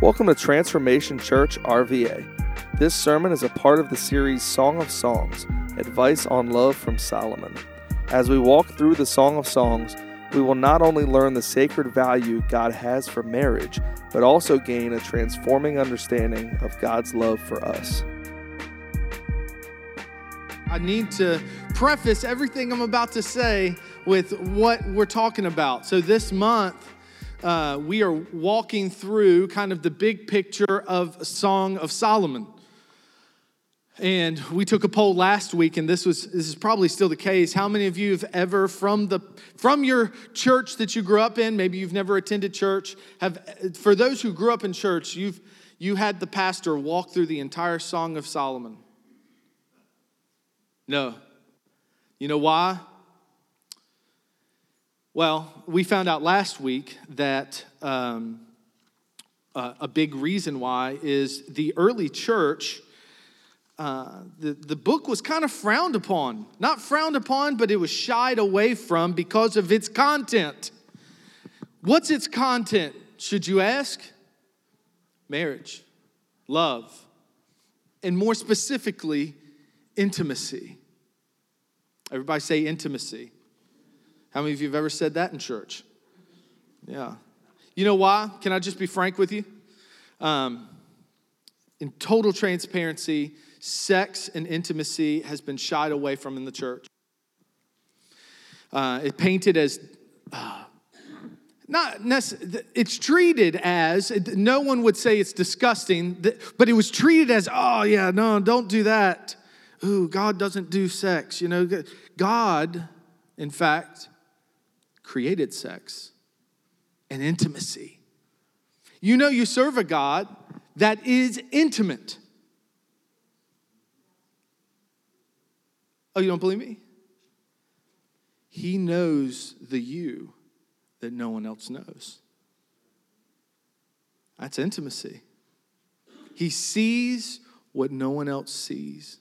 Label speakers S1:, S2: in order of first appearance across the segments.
S1: Welcome to Transformation Church RVA. This sermon is a part of the series Song of Songs Advice on Love from Solomon. As we walk through the Song of Songs, we will not only learn the sacred value God has for marriage, but also gain a transforming understanding of God's love for us.
S2: I need to preface everything I'm about to say with what we're talking about. So, this month, uh, we are walking through kind of the big picture of Song of Solomon. And we took a poll last week, and this was this is probably still the case. How many of you have ever from the from your church that you grew up in? Maybe you've never attended church. Have for those who grew up in church, you've you had the pastor walk through the entire Song of Solomon. No. You know why? Well, we found out last week that um, uh, a big reason why is the early church. Uh, the, the book was kind of frowned upon. Not frowned upon, but it was shied away from because of its content. What's its content, should you ask? Marriage, love, and more specifically, intimacy. Everybody say intimacy. How many of you have ever said that in church? Yeah. You know why? Can I just be frank with you? Um, in total transparency, sex and intimacy has been shied away from in the church. Uh, it painted as uh, not necessarily, it's treated as, no one would say it's disgusting, but it was treated as, oh, yeah, no, don't do that. Ooh, God doesn't do sex. You know, God, in fact, created sex and intimacy. You know, you serve a God that is intimate. Oh, you don't believe me? He knows the you that no one else knows. That's intimacy. He sees what no one else sees.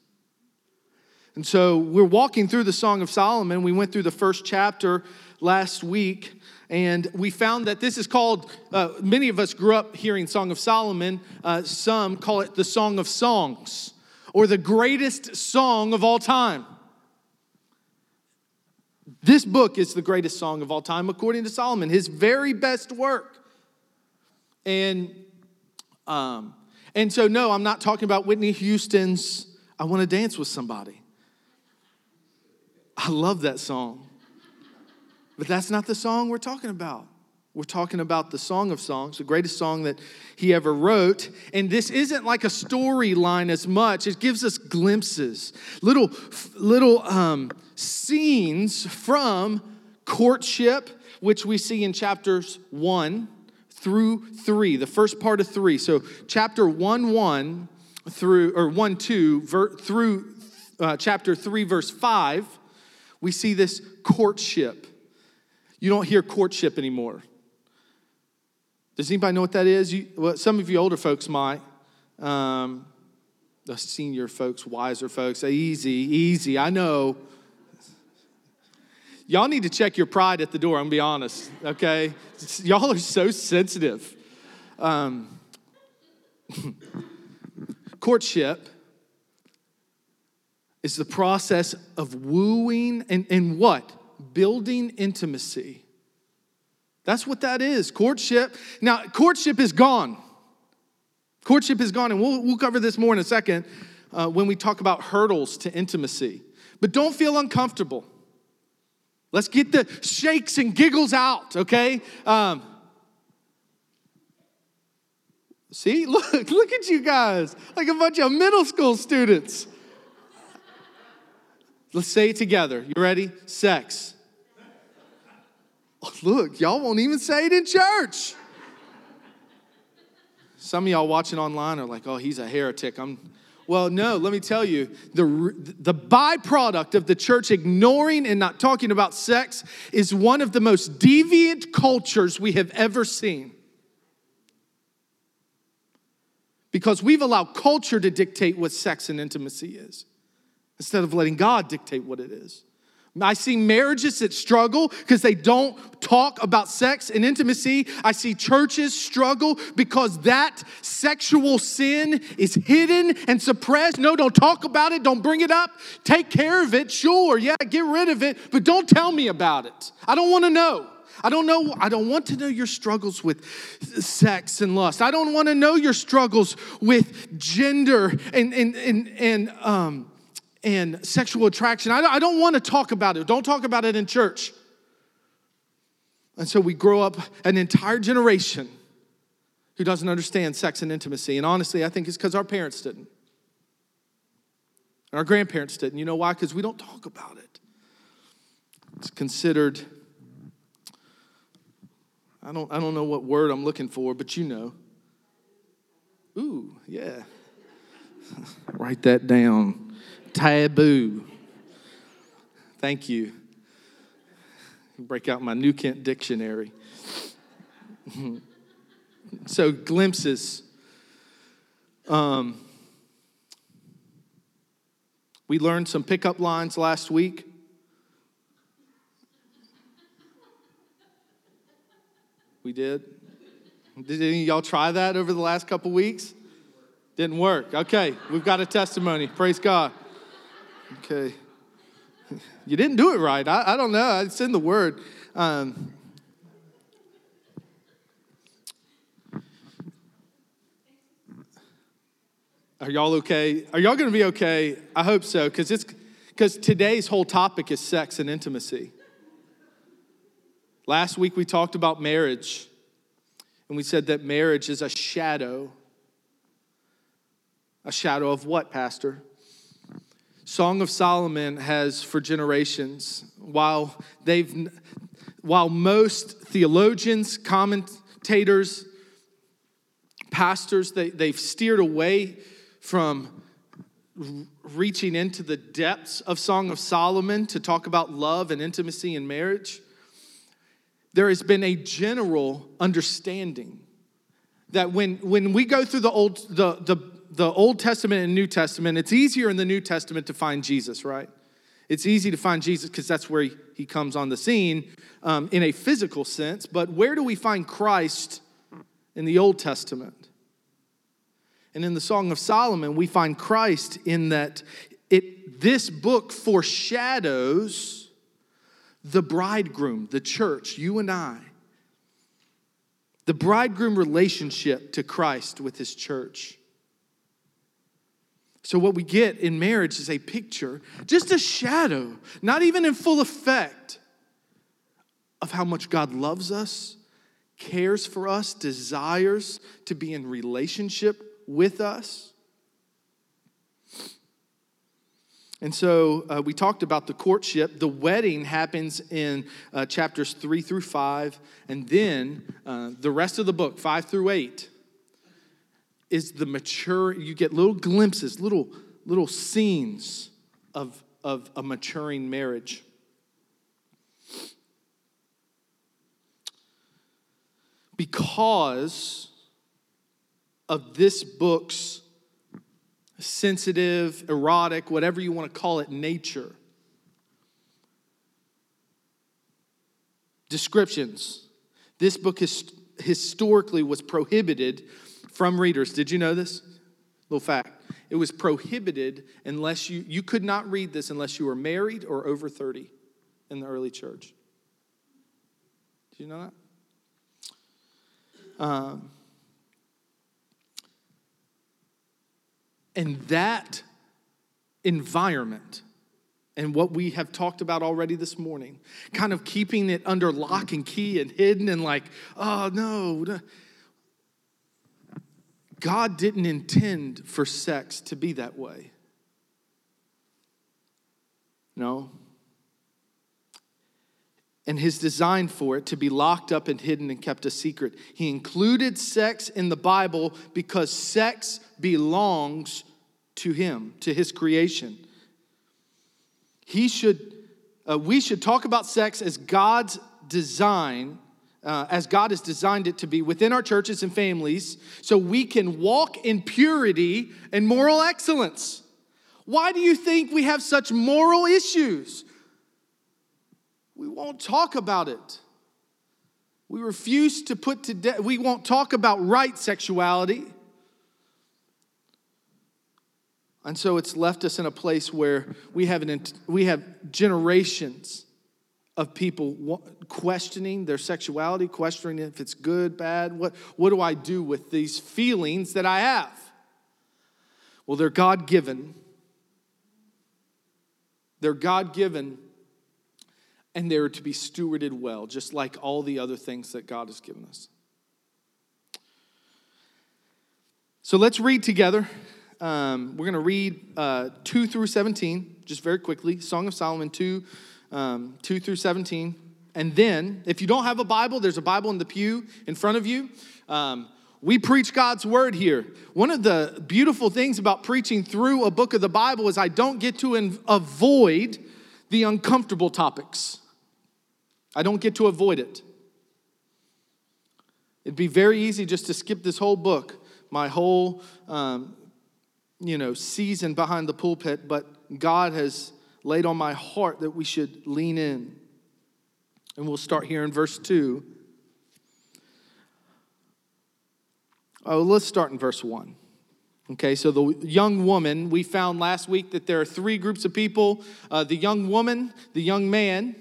S2: And so we're walking through the Song of Solomon. We went through the first chapter last week, and we found that this is called, uh, many of us grew up hearing Song of Solomon. Uh, some call it the Song of Songs or the greatest song of all time. This book is the greatest song of all time, according to Solomon, his very best work. And, um, and so, no, I'm not talking about Whitney Houston's I Want to Dance with Somebody. I love that song. But that's not the song we're talking about. We're talking about the Song of Songs, the greatest song that he ever wrote. And this isn't like a storyline as much. It gives us glimpses, little, little um, scenes from courtship, which we see in chapters one through three, the first part of three. So, chapter one, one through, or one, two, ver, through uh, chapter three, verse five we see this courtship. You don't hear courtship anymore. Does anybody know what that is? You, well, some of you older folks might. Um, the senior folks, wiser folks, easy, easy, I know. Y'all need to check your pride at the door, I'm gonna be honest, okay? Y'all are so sensitive. Um, courtship is the process of wooing and, and what? Building intimacy. That's what that is courtship. Now, courtship is gone. Courtship is gone, and we'll, we'll cover this more in a second uh, when we talk about hurdles to intimacy. But don't feel uncomfortable. Let's get the shakes and giggles out, okay? Um, see, look, look at you guys, like a bunch of middle school students. Let's say it together. You ready? Sex. Look, y'all won't even say it in church. Some of y'all watching online are like, oh, he's a heretic. I'm, well, no, let me tell you, the, the byproduct of the church ignoring and not talking about sex is one of the most deviant cultures we have ever seen. Because we've allowed culture to dictate what sex and intimacy is instead of letting God dictate what it is. I see marriages that struggle because they don't talk about sex and intimacy. I see churches struggle because that sexual sin is hidden and suppressed. No, don't talk about it. Don't bring it up. Take care of it. Sure, yeah, get rid of it, but don't tell me about it. I don't want to know. I don't know, I don't want to know your struggles with sex and lust. I don't want to know your struggles with gender and and and, and um and sexual attraction. I don't, I don't want to talk about it. Don't talk about it in church. And so we grow up an entire generation who doesn't understand sex and intimacy. And honestly, I think it's because our parents didn't. And our grandparents didn't. You know why? Because we don't talk about it. It's considered, I don't, I don't know what word I'm looking for, but you know. Ooh, yeah. Write that down taboo. Thank you. Break out my New Kent dictionary. so, glimpses. Um, we learned some pickup lines last week. We did. Did any y'all try that over the last couple weeks? Didn't work. Okay, we've got a testimony. Praise God. Okay. You didn't do it right. I, I don't know. It's in the word. Um, are y'all okay? Are y'all going to be okay? I hope so, because it's because today's whole topic is sex and intimacy. Last week we talked about marriage, and we said that marriage is a shadow. A shadow of what, Pastor? Song of Solomon has for generations, while they've while most theologians, commentators, pastors, they, they've steered away from reaching into the depths of Song of Solomon to talk about love and intimacy and marriage, there has been a general understanding that when, when we go through the old the, the the Old Testament and New Testament, it's easier in the New Testament to find Jesus, right? It's easy to find Jesus because that's where he, comes on the scene um, in a physical sense. But where do we find Christ in the Old Testament? And in the Song of Solomon, we find Christ in that it, this book foreshadows the bridegroom, the church, you and I. The bridegroom relationship to Christ with his church. So, what we get in marriage is a picture, just a shadow, not even in full effect, of how much God loves us, cares for us, desires to be in relationship with us. And so uh, we talked about the courtship. The wedding happens in uh, chapters three through five, and then uh, the rest of the book, five through eight, is the mature, you get little glimpses, little, little scenes of, of a maturing marriage. Because of this book's sensitive, erotic, whatever you want to call it, nature. Descriptions. This book is, historically was prohibited from readers. Did you know this? Little fact. It was prohibited unless you, you could not read this unless you were married or over 30 in the early church. Did you know that? Um, and that environment and what we have talked about already this morning, kind of keeping it under lock and key and hidden and like, oh no, God didn't intend for sex to be that way. No. And his design for it to be locked up and hidden and kept a secret. He included sex in the Bible because sex belongs to him, to his creation. He should, uh, we should talk about sex as God's design uh, as God has designed it to be within our churches and families so we can walk in purity and moral excellence. Why do you think we have such moral issues? we won't talk about it. We refuse to put to death, we won't talk about right sexuality. And so it's left us in a place where we have, an, we have generations of people questioning their sexuality, questioning if it's good, bad. What, what do I do with these feelings that I have? Well, they're God given. They're God given, and they're to be stewarded well, just like all the other things that God has given us. So let's read together um, we're going to read uh, 2 through 17, just very quickly. Song of Solomon 2, um, 2 through 17. And then, if you don't have a Bible, there's a Bible in the pew in front of you. Um, we preach God's word here. One of the beautiful things about preaching through a book of the Bible is I don't get to avoid the uncomfortable topics. I don't get to avoid it. It'd be very easy just to skip this whole book, my whole um, you know, season behind the pulpit, but God has laid on my heart that we should lean in. And we'll start here in verse 2. Oh, let's start in verse 1. Okay, so the young woman, we found last week that there are three groups of people uh, the young woman, the young man,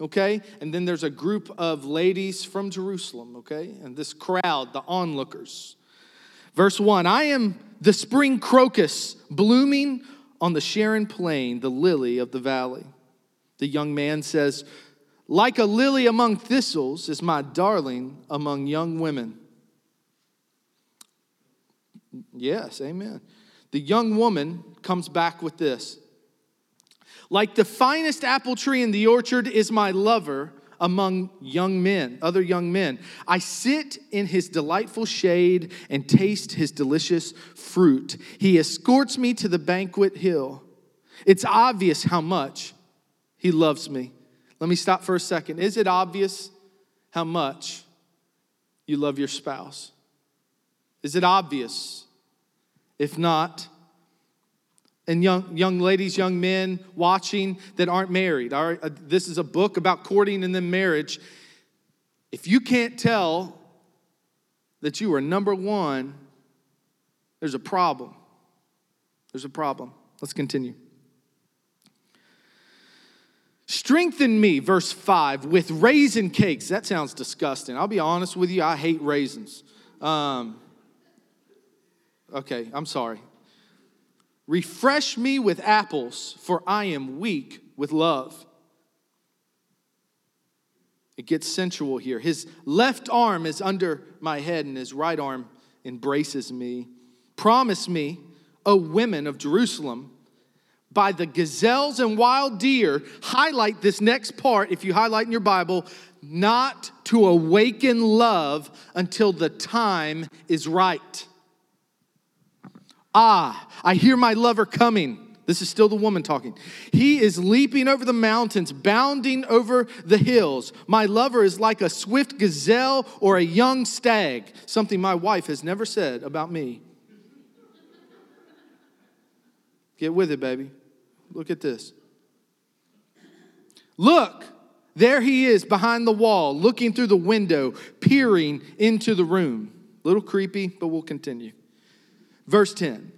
S2: okay, and then there's a group of ladies from Jerusalem, okay, and this crowd, the onlookers. Verse 1 I am the spring crocus blooming on the Sharon plain, the lily of the valley. The young man says, Like a lily among thistles is my darling among young women. Yes, amen. The young woman comes back with this. Like the finest apple tree in the orchard is my lover among young men, other young men. I sit in his delightful shade and taste his delicious fruit. He escorts me to the banquet hill. It's obvious how much he loves me. Let me stop for a second. Is it obvious how much you love your spouse? Is it obvious? If not, and young, young ladies, young men watching that aren't married. All right, uh, this is a book about courting and then marriage. If you can't tell that you are number one, there's a problem. There's a problem. Let's continue. Strengthen me, verse 5, with raisin cakes. That sounds disgusting. I'll be honest with you, I hate raisins. Um, okay, I'm sorry. Refresh me with apples, for I am weak with love. It gets sensual here. His left arm is under my head, and his right arm embraces me. Promise me, O women of Jerusalem, by the gazelles and wild deer, highlight this next part, if you highlight in your Bible, not to awaken love until the time is right. Ah, I hear my lover coming. This is still the woman talking. He is leaping over the mountains, bounding over the hills. My lover is like a swift gazelle or a young stag, something my wife has never said about me. Get with it, baby. Look at this. Look, there he is behind the wall, looking through the window, peering into the room. A Little creepy, but we'll continue. Verse 10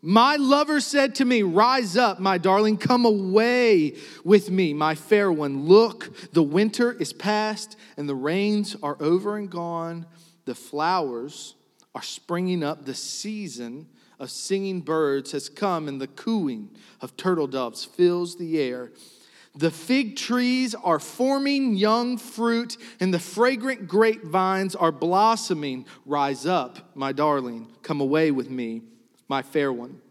S2: My lover said to me, Rise up, my darling, come away with me, my fair one. Look, the winter is past, and the rains are over and gone. The flowers are springing up. The season of singing birds has come, and the cooing of turtle doves fills the air. The fig trees are forming young fruit, and the fragrant grapevines are blossoming. Rise up, my darling, come away with me, my fair one.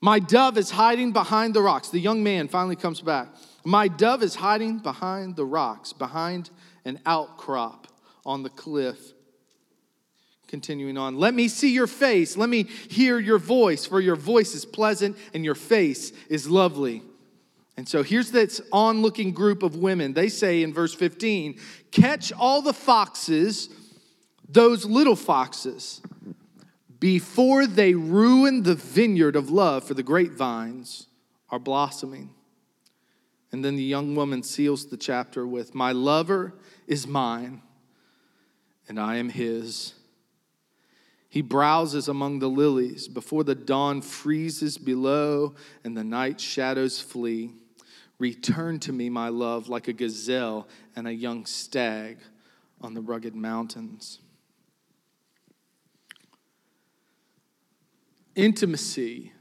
S2: My dove is hiding behind the rocks. The young man finally comes back. My dove is hiding behind the rocks, behind an outcrop on the cliff. Continuing on, let me see your face. Let me hear your voice, for your voice is pleasant and your face is lovely. And so here's this onlooking group of women. They say in verse 15, Catch all the foxes, those little foxes, before they ruin the vineyard of love, for the grapevines are blossoming. And then the young woman seals the chapter with, My lover is mine, and I am his. He browses among the lilies before the dawn freezes below and the night shadows flee. Return to me, my love, like a gazelle and a young stag on the rugged mountains. Intimacy,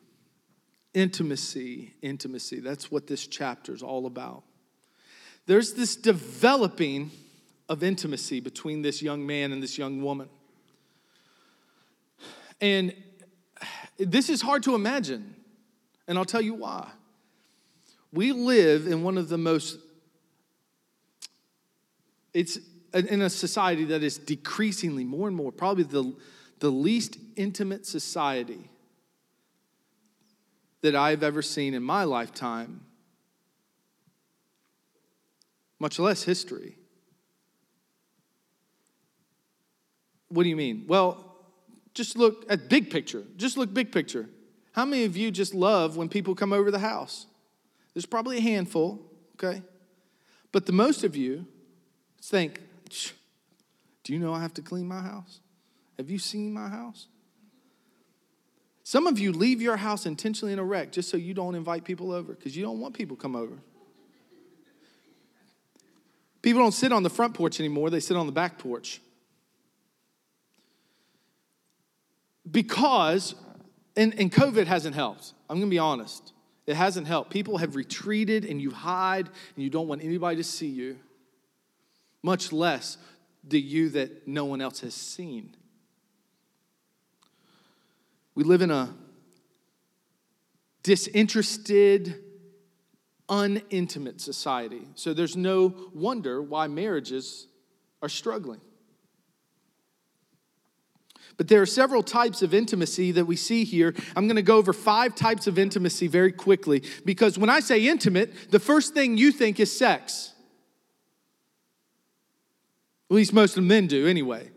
S2: intimacy, intimacy. That's what this chapter is all about. There's this developing of intimacy between this young man and this young woman. And this is hard to imagine, and I'll tell you why. We live in one of the most, it's in a society that is decreasingly more and more, probably the, the least intimate society that I've ever seen in my lifetime, much less history. What do you mean? Well, just look at big picture. Just look big picture. How many of you just love when people come over the house? There's probably a handful, okay? But the most of you think, do you know I have to clean my house? Have you seen my house? Some of you leave your house intentionally in a wreck just so you don't invite people over because you don't want people to come over. People don't sit on the front porch anymore, they sit on the back porch. Because, and, and COVID hasn't helped. I'm going to be honest. It hasn't helped. People have retreated and you hide and you don't want anybody to see you, much less the you that no one else has seen. We live in a disinterested, unintimate society. So there's no wonder why marriages are struggling. But there are several types of intimacy that we see here. I'm going to go over five types of intimacy very quickly because when I say intimate, the first thing you think is sex. At least most of the men do, anyway.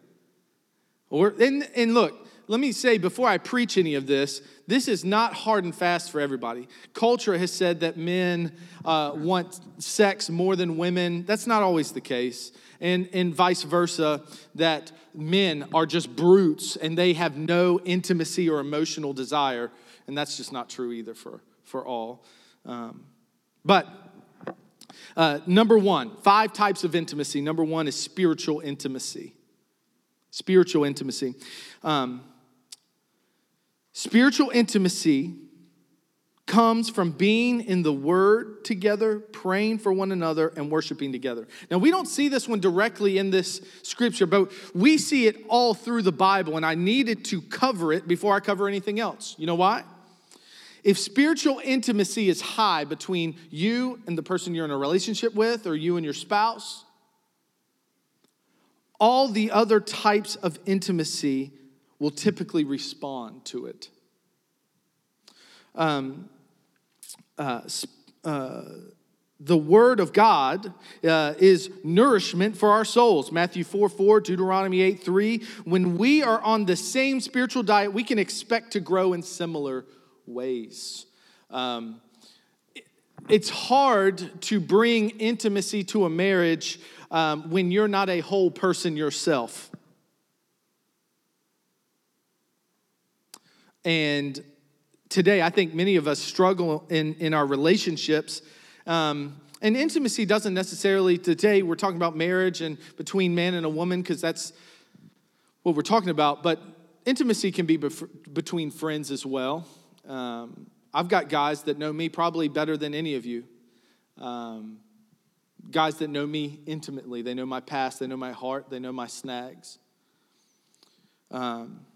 S2: Or, and, and look, let me say before I preach any of this, this is not hard and fast for everybody. Culture has said that men uh, want sex more than women. That's not always the case. And, and vice versa, that men are just brutes and they have no intimacy or emotional desire. And that's just not true either for, for all. Um, but uh, number one, five types of intimacy. Number one is spiritual intimacy. Spiritual intimacy. Um, Spiritual intimacy comes from being in the Word together, praying for one another, and worshiping together. Now, we don't see this one directly in this scripture, but we see it all through the Bible, and I needed to cover it before I cover anything else. You know why? If spiritual intimacy is high between you and the person you're in a relationship with, or you and your spouse, all the other types of intimacy will typically respond to it. Um, uh, uh, the word of God uh, is nourishment for our souls. Matthew 4 4, Deuteronomy 8 3. When we are on the same spiritual diet, we can expect to grow in similar ways. Um, it's hard to bring intimacy to a marriage um, when you're not a whole person yourself. And today, I think many of us struggle in, in our relationships. Um, and intimacy doesn't necessarily, today, we're talking about marriage and between man and a woman, because that's what we're talking about. But intimacy can be bef- between friends as well. Um, I've got guys that know me probably better than any of you. Um, guys that know me intimately. They know my past, they know my heart, they know my snags. Um,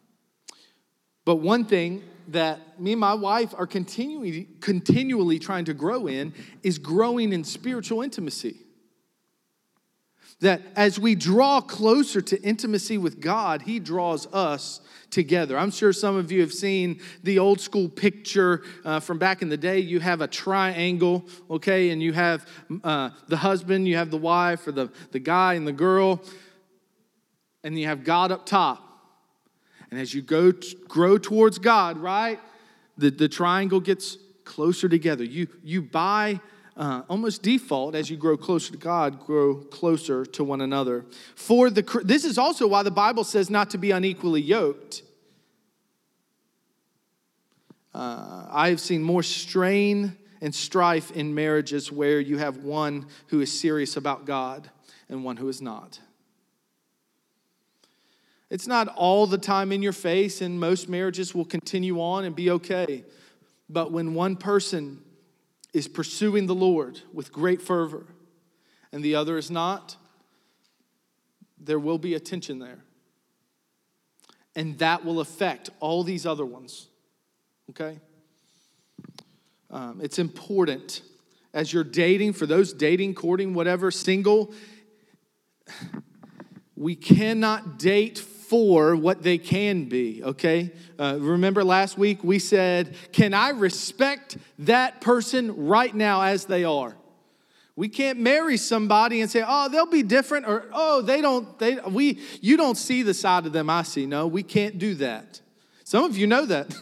S2: but one thing that me and my wife are continually, continually trying to grow in is growing in spiritual intimacy. That as we draw closer to intimacy with God, He draws us together. I'm sure some of you have seen the old school picture uh, from back in the day. You have a triangle, okay, and you have uh, the husband, you have the wife, or the, the guy and the girl, and you have God up top. And as you go t- grow towards God, right, the, the triangle gets closer together. You, you buy uh, almost default as you grow closer to God, grow closer to one another. For the this is also why the Bible says not to be unequally yoked. Uh, I have seen more strain and strife in marriages where you have one who is serious about God and one who is not. It's not all the time in your face, and most marriages will continue on and be okay. But when one person is pursuing the Lord with great fervor and the other is not, there will be a tension there. And that will affect all these other ones. Okay? Um, it's important as you're dating, for those dating, courting, whatever, single, we cannot date for what they can be, okay? Uh, remember last week we said, Can I respect that person right now as they are? We can't marry somebody and say, "Oh, they'll be different," or "Oh, they don't. They we you don't see the side of them I see." No, we can't do that. Some of you know that.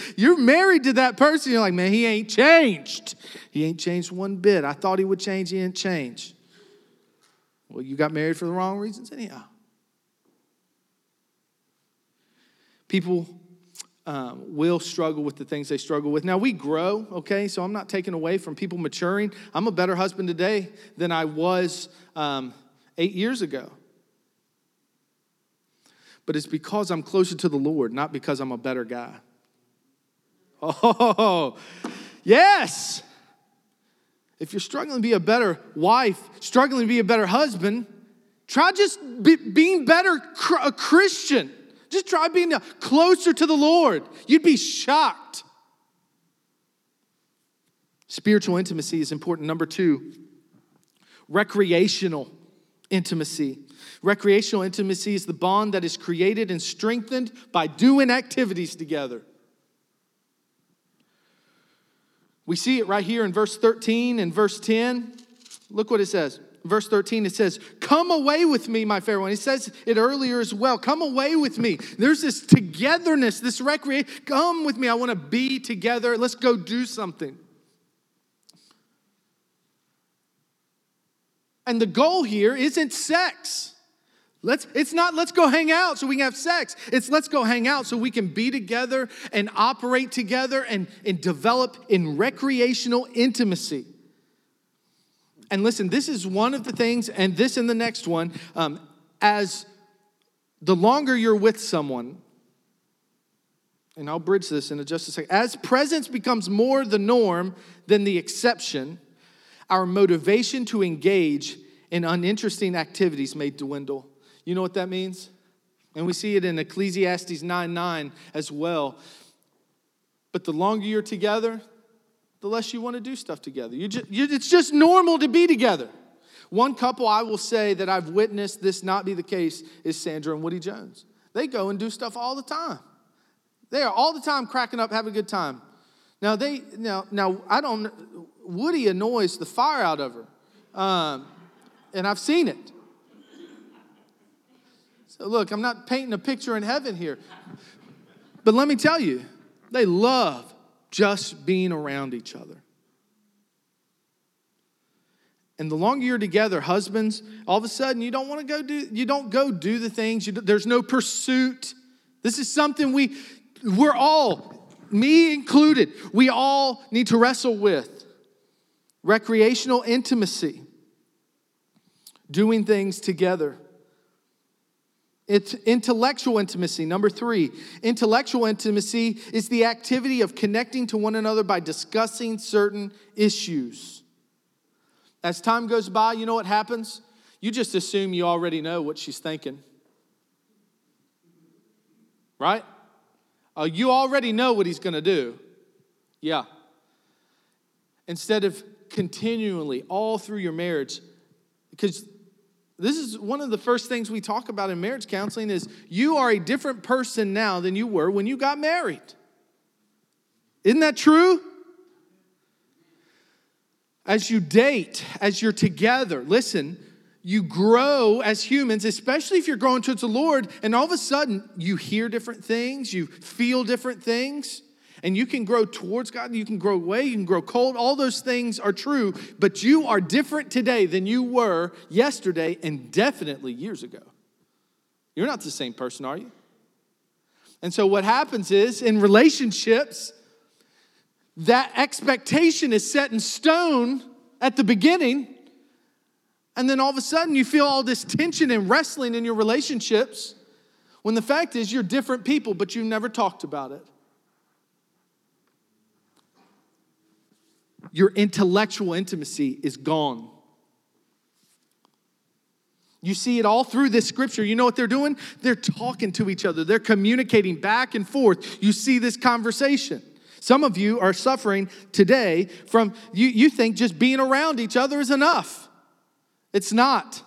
S2: You're married to that person. You're like, man, he ain't changed. He ain't changed one bit. I thought he would change. He didn't change. Well, you got married for the wrong reasons, anyhow. People um, will struggle with the things they struggle with. Now, we grow, okay? So I'm not taking away from people maturing. I'm a better husband today than I was um, eight years ago. But it's because I'm closer to the Lord, not because I'm a better guy. Oh, yes. If you're struggling to be a better wife, struggling to be a better husband, try just be, being better a Christian. Just try being closer to the Lord. You'd be shocked. Spiritual intimacy is important. Number two, recreational intimacy. Recreational intimacy is the bond that is created and strengthened by doing activities together. We see it right here in verse 13 and verse 10. Look what it says verse 13, it says, Come away with me, my fair one. He says it earlier as well. Come away with me. There's this togetherness, this recreation. Come with me. I want to be together. Let's go do something. And the goal here isn't sex. Let's, it's not let's go hang out so we can have sex. It's let's go hang out so we can be together and operate together and, and develop in recreational intimacy. And listen, this is one of the things, and this and the next one, um, as the longer you're with someone, and I'll bridge this in just a second, as presence becomes more the norm than the exception, our motivation to engage in uninteresting activities may dwindle. You know what that means? And we see it in Ecclesiastes 9 9 as well. But the longer you're together, the less you want to do stuff together. You just, you, it's just normal to be together. One couple I will say that I've witnessed this not be the case is Sandra and Woody Jones. They go and do stuff all the time. They are all the time cracking up, having a good time. Now they now now I don't Woody annoys the fire out of her, um, and I've seen it. So look, I'm not painting a picture in heaven here, but let me tell you, they love just being around each other. And the longer you're together, husbands, all of a sudden you don't want to go do, you don't go do the things, You, there's no pursuit. This is something we, we're all, me included, we all need to wrestle with. Recreational intimacy, doing things together. It's intellectual intimacy. Number three, intellectual intimacy is the activity of connecting to one another by discussing certain issues. As time goes by, you know what happens? You just assume you already know what she's thinking. Right? Uh, you already know what he's going to do. Yeah. Instead of continually, all through your marriage, because this is one of the first things we talk about in marriage counseling is you are a different person now than you were when you got married. Isn't that true? As you date, as you're together, listen, you grow as humans, especially if you're growing towards the Lord, and all of a sudden you hear different things, you feel different things, And you can grow towards God, you can grow away, you can grow cold. All those things are true, but you are different today than you were yesterday and definitely years ago. You're not the same person, are you? And so, what happens is in relationships, that expectation is set in stone at the beginning. And then all of a sudden, you feel all this tension and wrestling in your relationships when the fact is you're different people, but you've never talked about it. Your intellectual intimacy is gone. You see it all through this scripture. You know what they're doing? They're talking to each other, they're communicating back and forth. You see this conversation. Some of you are suffering today from you, you think just being around each other is enough. It's not.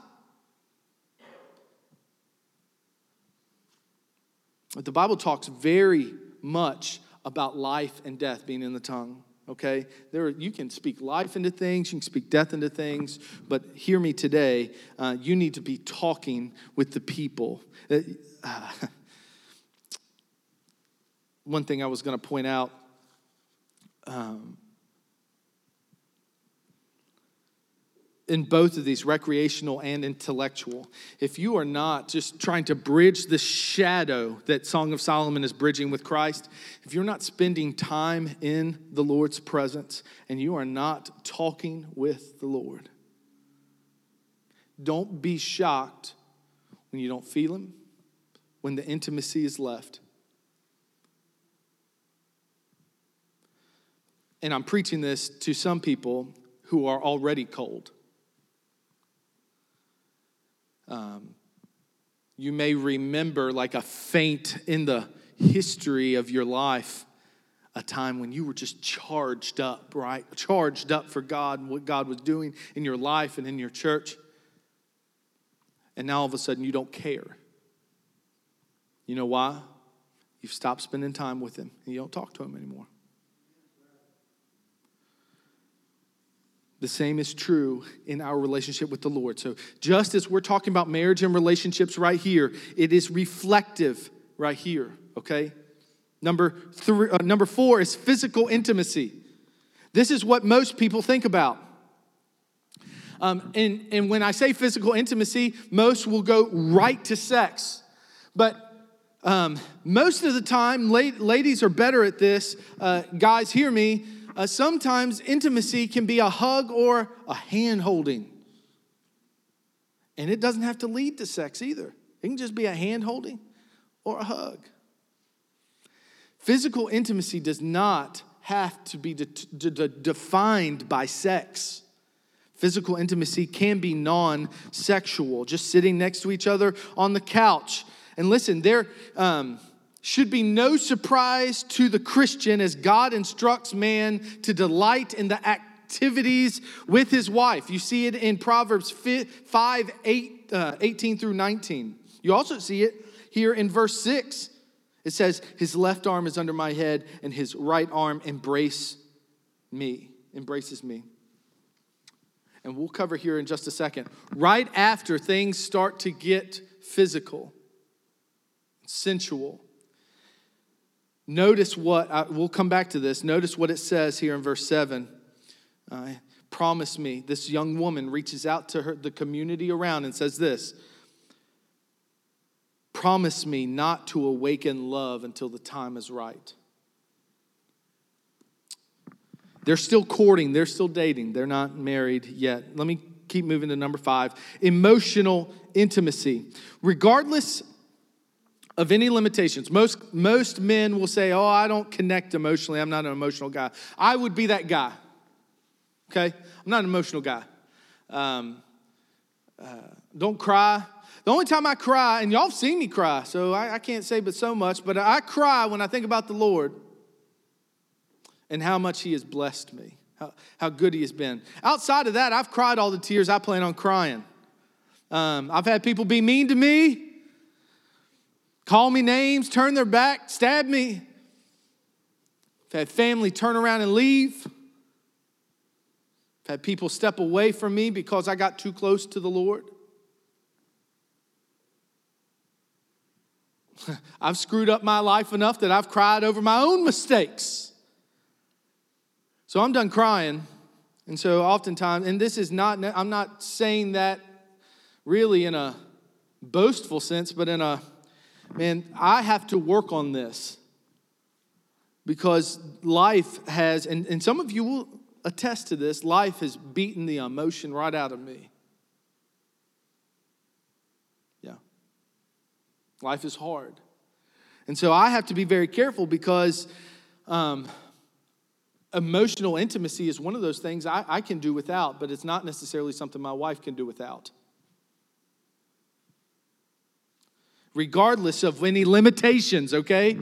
S2: But the Bible talks very much about life and death being in the tongue. Okay, there you can speak life into things, you can speak death into things, but hear me today. Uh, you need to be talking with the people. Uh, one thing I was going to point out. Um, in both of these, recreational and intellectual. If you are not just trying to bridge the shadow that Song of Solomon is bridging with Christ, if you're not spending time in the Lord's presence and you are not talking with the Lord, don't be shocked when you don't feel Him, when the intimacy is left. And I'm preaching this to some people who are already cold um, you may remember, like a faint in the history of your life, a time when you were just charged up, right? Charged up for God and what God was doing in your life and in your church. And now all of a sudden you don't care. You know why? You've stopped spending time with Him and you don't talk to Him anymore. The same is true in our relationship with the Lord. So, just as we're talking about marriage and relationships right here, it is reflective right here, okay? Number, three, uh, number four is physical intimacy. This is what most people think about. Um, and, and when I say physical intimacy, most will go right to sex. But um, most of the time, ladies are better at this. Uh, guys, hear me uh, sometimes intimacy can be a hug or a hand holding. And it doesn't have to lead to sex either, it can just be a hand holding or a hug. Physical intimacy does not have to be de- de- de- defined by sex. Physical intimacy can be non sexual, just sitting next to each other on the couch. And listen, there, um, should be no surprise to the Christian as God instructs man to delight in the activities with his wife. You see it in Proverbs 5 8, uh, 18 through 19. You also see it here in verse 6. It says, His left arm is under my head, and his right arm embrace me, embraces me. And we'll cover here in just a second. Right after things start to get physical, sensual, Notice what, I, we'll come back to this. Notice what it says here in verse 7. Uh, promise me. This young woman reaches out to her, the community around and says this Promise me not to awaken love until the time is right. They're still courting, they're still dating, they're not married yet. Let me keep moving to number five emotional intimacy. Regardless of any limitations. Most, most men will say, Oh, I don't connect emotionally. I'm not an emotional guy. I would be that guy. Okay? I'm not an emotional guy. Um, uh, don't cry. The only time I cry, and y'all have seen me cry, so I, I can't say but so much, but I cry when I think about the Lord and how much He has blessed me, how, how good He has been. Outside of that, I've cried all the tears I plan on crying. Um, I've had people be mean to me call me names, turn their back, stab me. I've had family turn around and leave. I've had people step away from me because I got too close to the Lord. I've screwed up my life enough that I've cried over my own mistakes. So I'm done crying. And so oftentimes, and this is not, I'm not saying that really in a boastful sense, but in a, man, I have to work on this because life has, and, and some of you will attest to this, life has beaten the emotion right out of me. Yeah. Life is hard. And so I have to be very careful because um, emotional intimacy is one of those things I, I can do without, but it's not necessarily something my wife can do without. Regardless of any limitations, okay?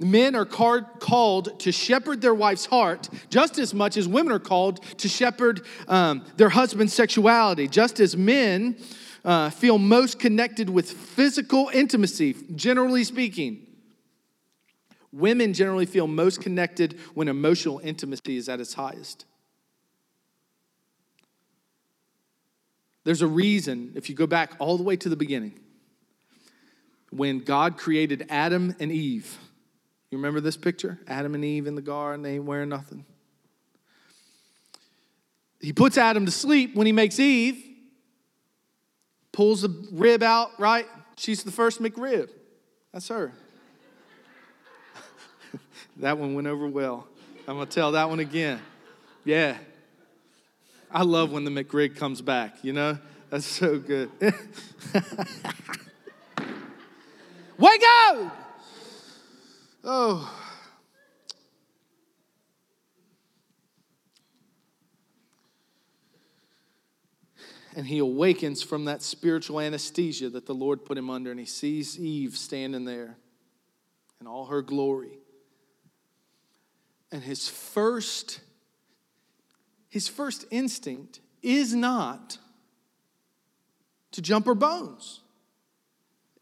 S2: Men are called to shepherd their wife's heart just as much as women are called to shepherd um, their husband's sexuality. Just as men uh, feel most connected with physical intimacy, generally speaking, women generally feel most connected when emotional intimacy is at its highest. There's a reason, if you go back all the way to the beginning, when God created Adam and Eve you remember this picture? Adam and Eve in the garden, they ain't wearing nothing. He puts Adam to sleep when he makes Eve, pulls the rib out, right? She's the first McRib. That's her. that one went over well. I'm going to tell that one again. Yeah. I love when the McRib comes back, you know? That's so good. Wake up! Oh. And he awakens from that spiritual anesthesia that the Lord put him under, and he sees Eve standing there in all her glory. And his first, his first instinct is not to jump her bones.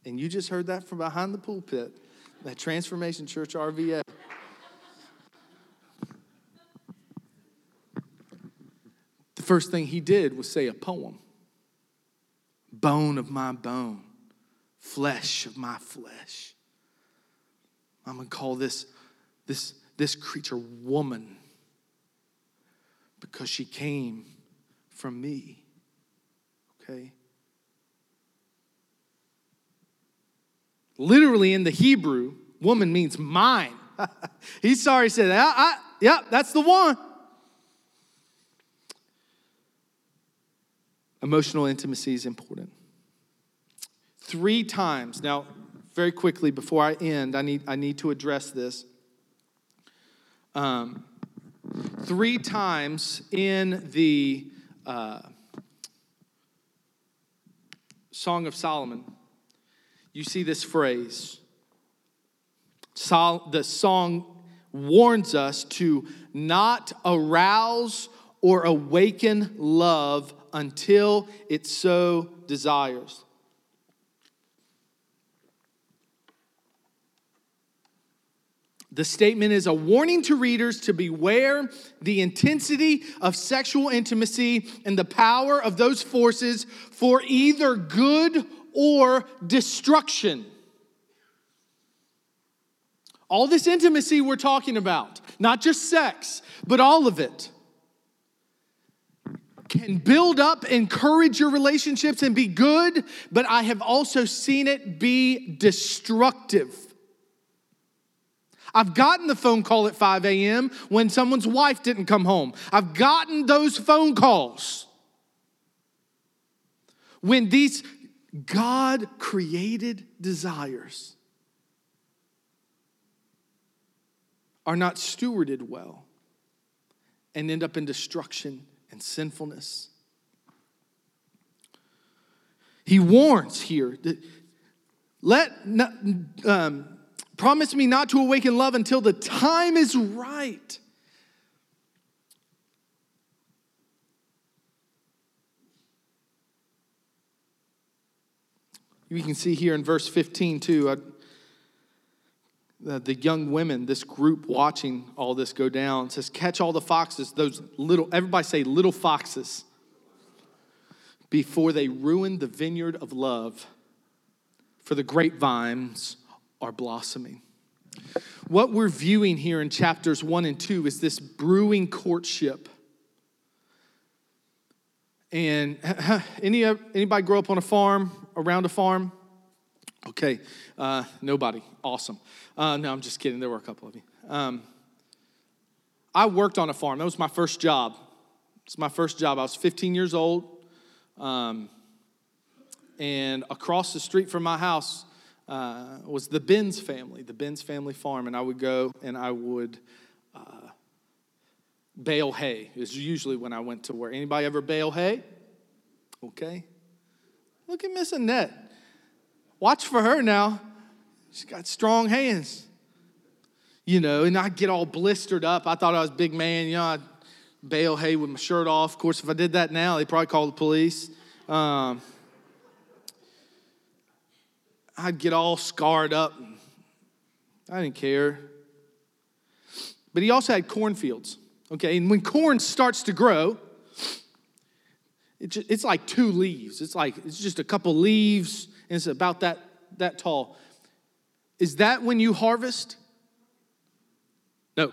S2: And you just heard that from behind the pulpit that Transformation Church RVA. The first thing he did was say a poem bone of my bone, flesh of my flesh. I'm going to call this, this, this creature woman because she came from me. Okay? Literally in the Hebrew, woman means mine. He's sorry, he said, I, I, yeah, that's the one. Emotional intimacy is important. Three times, now, very quickly before I end, I need, I need to address this. Um, three times in the uh, Song of Solomon, you see this phrase. The song warns us to not arouse or awaken love until it so desires. The statement is a warning to readers to beware the intensity of sexual intimacy and the power of those forces for either good or destruction. All this intimacy we're talking about, not just sex, but all of it, can build up, encourage your relationships, and be good, but I have also seen it be destructive. I've gotten the phone call at 5 a.m. when someone's wife didn't come home. I've gotten those phone calls. When these God created desires are not stewarded well and end up in destruction and sinfulness. He warns here that let um, promise me not to awaken love until the time is right. You can see here in verse 15 too. Uh, the young women, this group watching all this go down, says, Catch all the foxes, those little, everybody say little foxes, before they ruin the vineyard of love. For the grapevines are blossoming. What we're viewing here in chapters one and two is this brewing courtship. And any, anybody grow up on a farm, around a farm? Okay, uh, nobody. Awesome. Uh, no, I'm just kidding. There were a couple of you. Um, I worked on a farm. That was my first job. It's my first job. I was 15 years old. Um, and across the street from my house uh, was the Benz family, the Benz family farm. And I would go and I would uh, bale hay, is usually when I went to work. Anybody ever bale hay? Okay. Look at Miss Annette. Watch for her now. She's got strong hands. You know, and I get all blistered up. I thought I was big man. You know, I'd bale hay with my shirt off. Of course, if I did that now, they'd probably call the police. Um, I'd get all scarred up. I didn't care. But he also had cornfields. Okay, and when corn starts to grow, it's like two leaves. It's like it's just a couple leaves, and it's about that that tall. Is that when you harvest? No.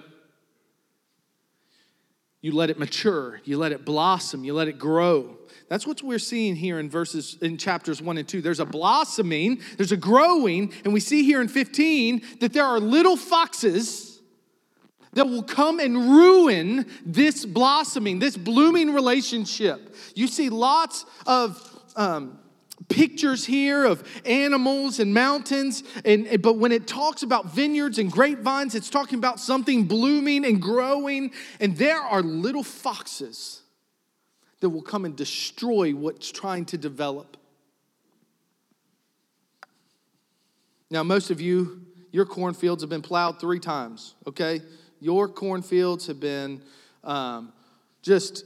S2: You let it mature, you let it blossom, you let it grow. That's what we're seeing here in verses in chapters 1 and 2. There's a blossoming, there's a growing, and we see here in 15 that there are little foxes that will come and ruin this blossoming, this blooming relationship. You see lots of um, pictures here of animals and mountains and but when it talks about vineyards and grapevines it's talking about something blooming and growing and there are little foxes that will come and destroy what's trying to develop now most of you your cornfields have been plowed three times okay your cornfields have been um, just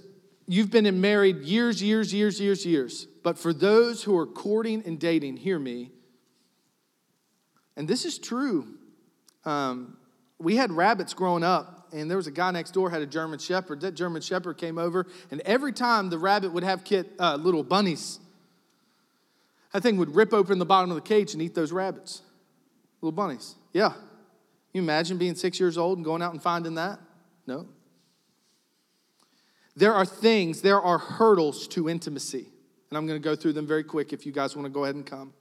S2: you've been married years years years years years but for those who are courting and dating, hear me. And this is true. Um, we had rabbits growing up, and there was a guy next door had a German Shepherd. That German Shepherd came over, and every time the rabbit would have kit, uh, little bunnies, that thing would rip open the bottom of the cage and eat those rabbits, little bunnies. Yeah. You imagine being six years old and going out and finding that? No. There are things, there are hurdles to intimacy. And I'm going to go through them very quick if you guys want to go ahead and come.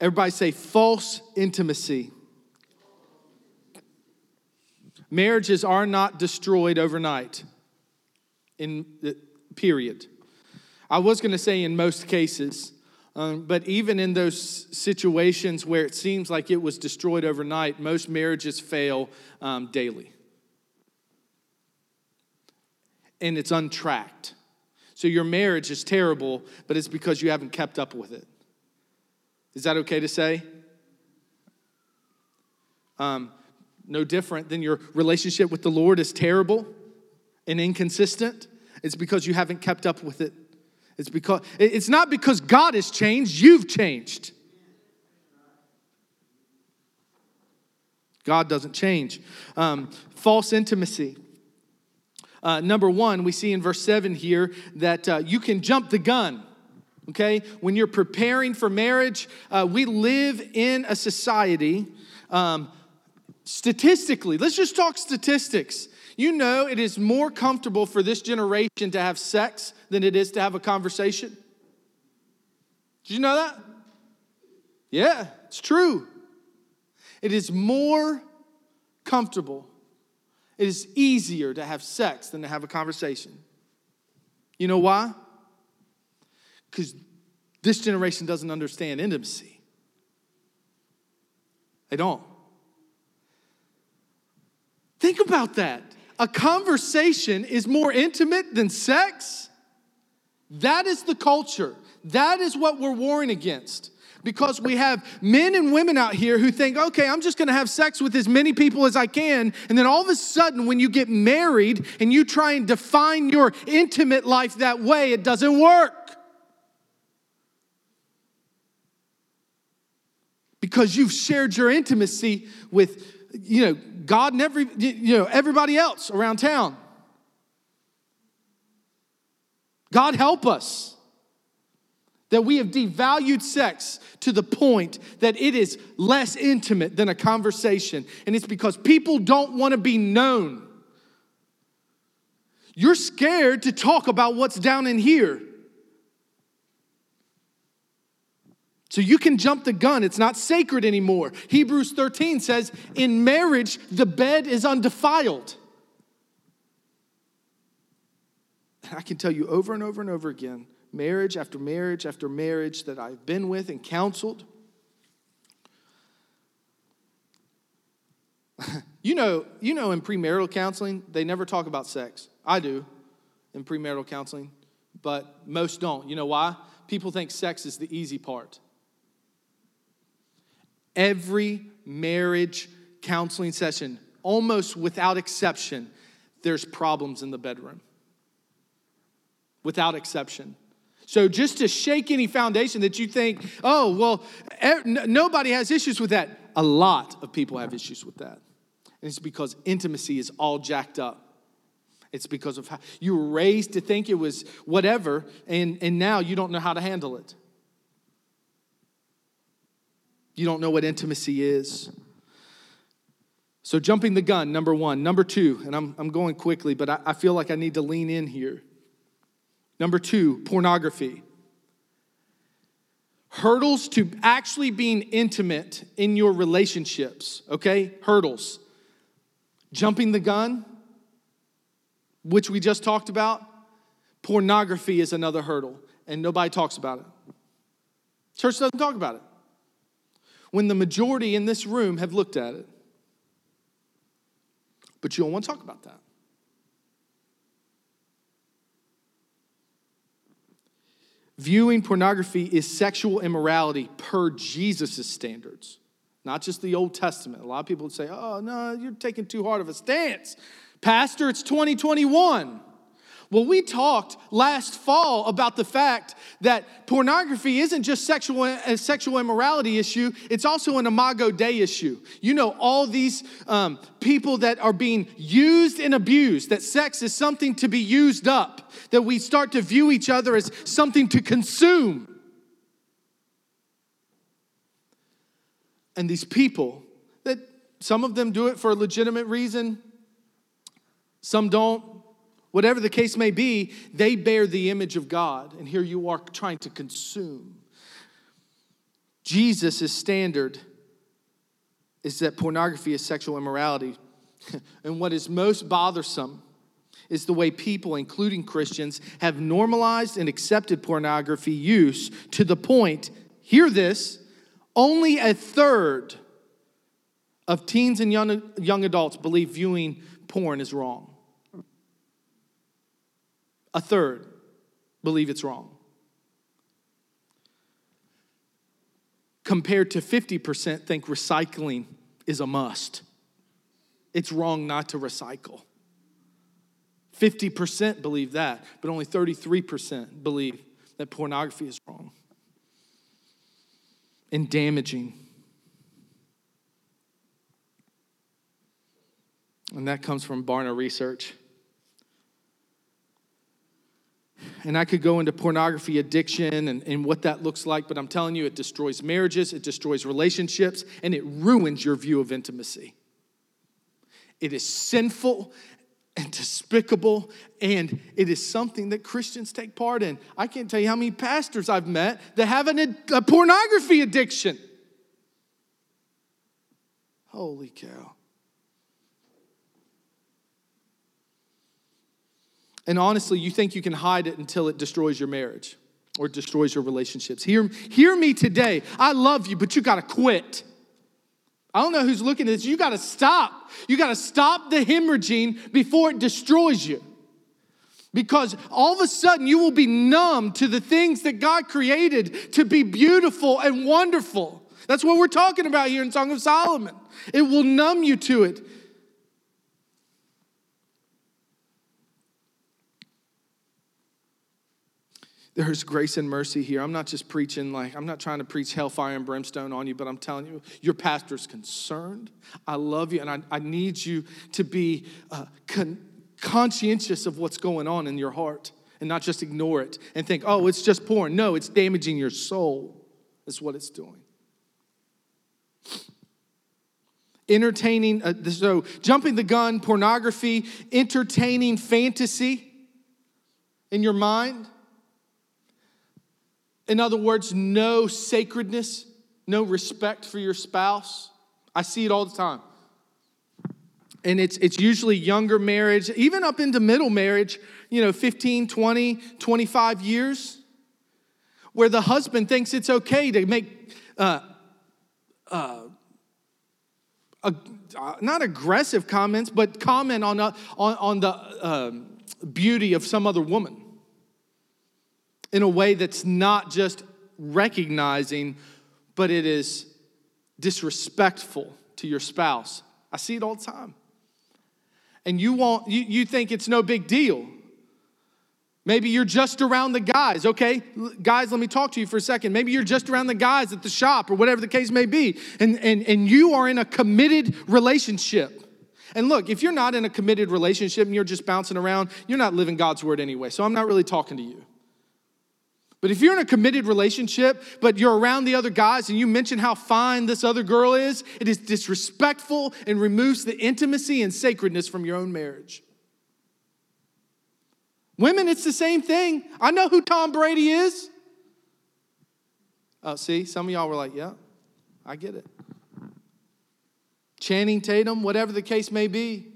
S2: Everybody say false intimacy. Marriages are not destroyed overnight, in the period. I was going to say in most cases, um, but even in those situations where it seems like it was destroyed overnight, most marriages fail um, daily and it's untracked. So your marriage is terrible, but it's because you haven't kept up with it. Is that okay to say? Um, no different than your relationship with the Lord is terrible and inconsistent. It's because you haven't kept up with it. It's because it's not because God has changed, you've changed. God doesn't change. Um, false intimacy. Uh, number one, we see in verse 7 here that uh, you can jump the gun. Okay? When you're preparing for marriage, uh, we live in a society, um, statistically, let's just talk statistics. You know, it is more comfortable for this generation to have sex than it is to have a conversation. Did you know that? Yeah, it's true. It is more comfortable it is easier to have sex than to have a conversation. You know why? Because this generation doesn't understand intimacy. They don't. Think about that. A conversation is more intimate than sex. That is the culture. That is what we're warring against because we have men and women out here who think, okay, I'm just gonna have sex with as many people as I can. And then all of a sudden, when you get married and you try and define your intimate life that way, it doesn't work. Because you've shared your intimacy with, you know, God and every, you know, everybody else around town. God help us. That we have devalued sex to the point that it is less intimate than a conversation. And it's because people don't want to be known. You're scared to talk about what's down in here. So you can jump the gun. It's not sacred anymore. Hebrews 13 says, in marriage, the bed is undefiled. I can tell you over and over and over again, marriage after marriage after marriage that I've been with and counseled. you know, you know in premarital counseling, they never talk about sex. I do in premarital counseling, but most don't. You know why? People think sex is the easy part. Every marriage counseling session, almost without exception, there's problems in the bedroom. Without exception. So, just to shake any foundation that you think, oh, well, nobody has issues with that, a lot of people have issues with that. And it's because intimacy is all jacked up. It's because of how you were raised to think it was whatever, and, and now you don't know how to handle it. You don't know what intimacy is. So, jumping the gun, number one. Number two, and I'm, I'm going quickly, but I, I feel like I need to lean in here. Number two, pornography. Hurdles to actually being intimate in your relationships, okay? Hurdles. Jumping the gun, which we just talked about. Pornography is another hurdle, and nobody talks about it. Church doesn't talk about it when the majority in this room have looked at it. But you don't want to talk about that. Viewing pornography is sexual immorality per Jesus' standards, not just the Old Testament. A lot of people would say, oh, no, you're taking too hard of a stance. Pastor, it's 2021. Well, we talked last fall about the fact that pornography isn't just sexual, a sexual immorality issue, it's also an imago Dei issue. You know, all these um, people that are being used and abused, that sex is something to be used up, that we start to view each other as something to consume. And these people, that some of them do it for a legitimate reason, some don't. Whatever the case may be, they bear the image of God, and here you are trying to consume. Jesus' standard is that pornography is sexual immorality. and what is most bothersome is the way people, including Christians, have normalized and accepted pornography use to the point, hear this, only a third of teens and young, young adults believe viewing porn is wrong. A third believe it's wrong. Compared to 50% think recycling is a must. It's wrong not to recycle. 50% believe that, but only 33% believe that pornography is wrong and damaging. And that comes from Barna Research. And I could go into pornography addiction and, and what that looks like, but I'm telling you, it destroys marriages, it destroys relationships, and it ruins your view of intimacy. It is sinful and despicable, and it is something that Christians take part in. I can't tell you how many pastors I've met that have an, a pornography addiction. Holy cow. And honestly, you think you can hide it until it destroys your marriage or destroys your relationships. Hear, hear me today. I love you, but you got to quit. I don't know who's looking at this. You got to stop. You got to stop the hemorrhaging before it destroys you. Because all of a sudden you will be numb to the things that God created to be beautiful and wonderful. That's what we're talking about here in Song of Solomon. It will numb you to it. There's grace and mercy here. I'm not just preaching like, I'm not trying to preach hellfire and brimstone on you, but I'm telling you, your pastor's concerned. I love you, and I, I need you to be uh, con- conscientious of what's going on in your heart and not just ignore it and think, oh, it's just porn. No, it's damaging your soul, is what it's doing. Entertaining, uh, so jumping the gun, pornography, entertaining fantasy in your mind. In other words, no sacredness, no respect for your spouse. I see it all the time and it's, it's usually younger marriage, even up into middle marriage, you know, 15, 20, 25 years, where the husband thinks it's okay to make, uh, uh, uh, not aggressive comments, but comment on, uh, on, on the um, beauty of some other woman in a way that's not just recognizing, but it is disrespectful to your spouse. I see it all the time and you want you, you think it's no big deal. Maybe you're just around the guys, okay? Guys, let me talk to you for a second. Maybe you're just around the guys at the shop or whatever the case may be, and, and, and you are in a committed relationship. And look, if you're not in a committed relationship and you're just bouncing around, you're not living God's word anyway. So I'm not really talking to you. But if you're in a committed relationship, but you're around the other guys and you mention how fine this other girl is, it is disrespectful and removes the intimacy and sacredness from your own marriage. Women, it's the same thing. I know who Tom Brady is. Oh, see, some of y'all were like, yeah, I get it. Channing Tatum, whatever the case may be.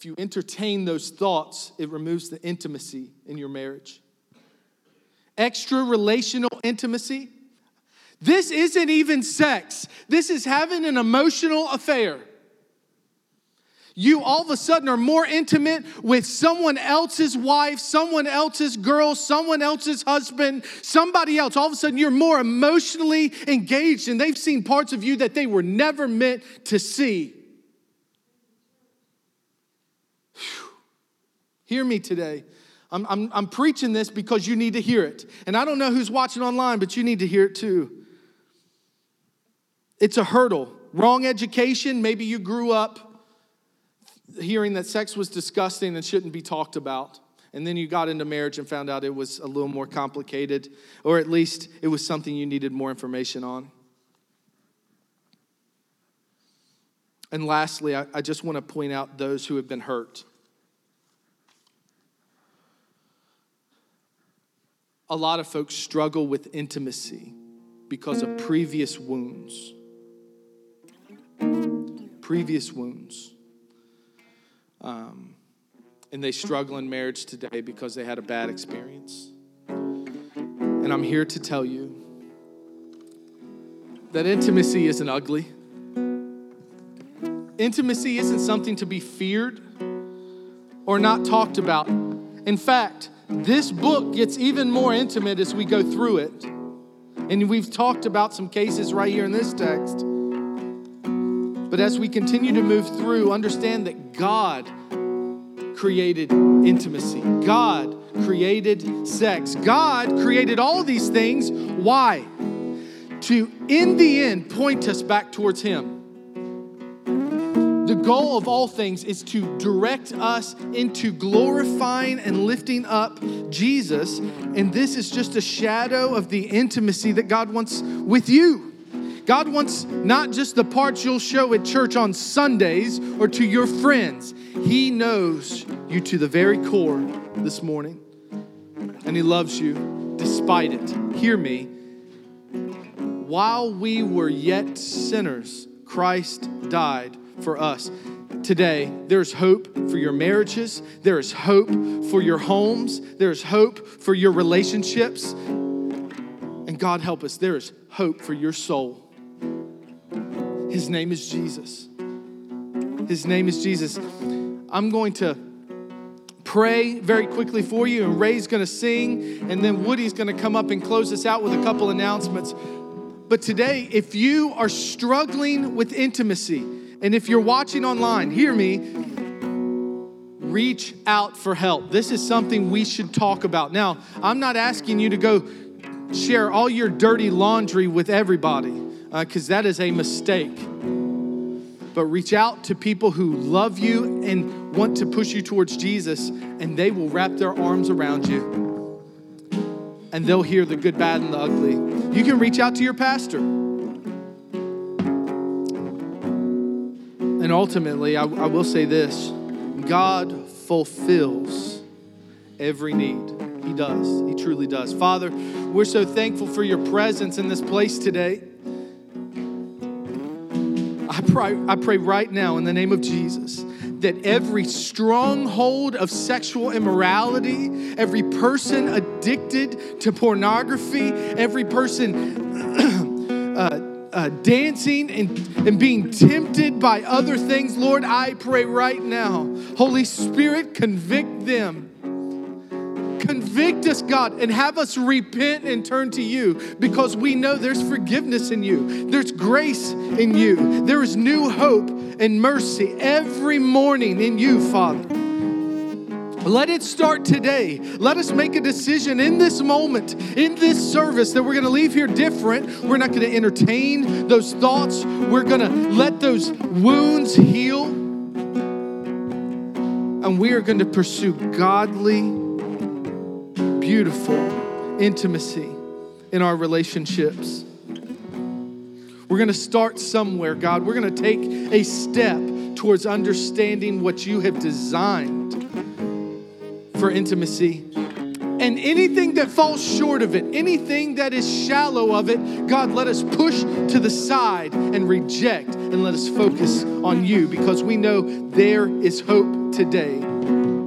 S2: If you entertain those thoughts, it removes the intimacy in your marriage. Extra relational intimacy. This isn't even sex, this is having an emotional affair. You all of a sudden are more intimate with someone else's wife, someone else's girl, someone else's husband, somebody else. All of a sudden, you're more emotionally engaged, and they've seen parts of you that they were never meant to see. Hear me today. I'm, I'm, I'm preaching this because you need to hear it. And I don't know who's watching online, but you need to hear it too. It's a hurdle. Wrong education, maybe you grew up hearing that sex was disgusting and shouldn't be talked about. And then you got into marriage and found out it was a little more complicated, or at least it was something you needed more information on. And lastly, I, I just want to point out those who have been hurt. A lot of folks struggle with intimacy because of previous wounds. Previous wounds. Um, and they struggle in marriage today because they had a bad experience. And I'm here to tell you that intimacy isn't ugly. Intimacy isn't something to be feared or not talked about. In fact, this book gets even more intimate as we go through it. And we've talked about some cases right here in this text. But as we continue to move through, understand that God created intimacy. God created sex. God created all these things. Why? To, in the end, point us back towards Him. Goal of all things is to direct us into glorifying and lifting up Jesus. And this is just a shadow of the intimacy that God wants with you. God wants not just the parts you'll show at church on Sundays or to your friends. He knows you to the very core this morning. And He loves you despite it. Hear me. While we were yet sinners, Christ died for us. Today, there's hope for your marriages, there is hope for your homes, there's hope for your relationships. And God help us, there is hope for your soul. His name is Jesus. His name is Jesus. I'm going to pray very quickly for you, and Ray's going to sing, and then Woody's going to come up and close us out with a couple announcements. But today, if you are struggling with intimacy, and if you're watching online, hear me, reach out for help. This is something we should talk about. Now, I'm not asking you to go share all your dirty laundry with everybody because uh, that is a mistake. but reach out to people who love you and want to push you towards Jesus, and they will wrap their arms around you and they'll hear the good, bad, and the ugly. You can reach out to your pastor. And ultimately, I, I will say this God fulfills every need. He does. He truly does. Father, we're so thankful for your presence in this place today. I pray, I pray right now in the name of Jesus that every stronghold of sexual immorality, every person addicted to pornography, every person uh, dancing and, and being tempted by other things, Lord, I pray right now, Holy Spirit, convict them. Convict us, God, and have us repent and turn to you because we know there's forgiveness in you, there's grace in you, there is new hope and mercy every morning in you, Father. Let it start today. Let us make a decision in this moment, in this service, that we're going to leave here different. We're not going to entertain those thoughts. We're going to let those wounds heal. And we are going to pursue godly beautiful intimacy in our relationships. We're going to start somewhere, God. We're going to take a step towards understanding what you have designed for intimacy. And anything that falls short of it, anything that is shallow of it, God, let us push to the side and reject and let us focus on you because we know there is hope today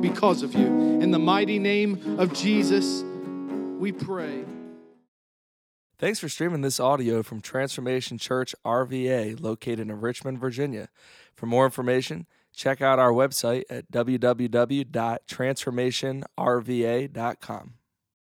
S2: because of you. In the mighty name of Jesus, we pray.
S1: Thanks for streaming this audio from Transformation Church RVA, located in Richmond, Virginia. For more information, check out our website at www.transformationrva.com.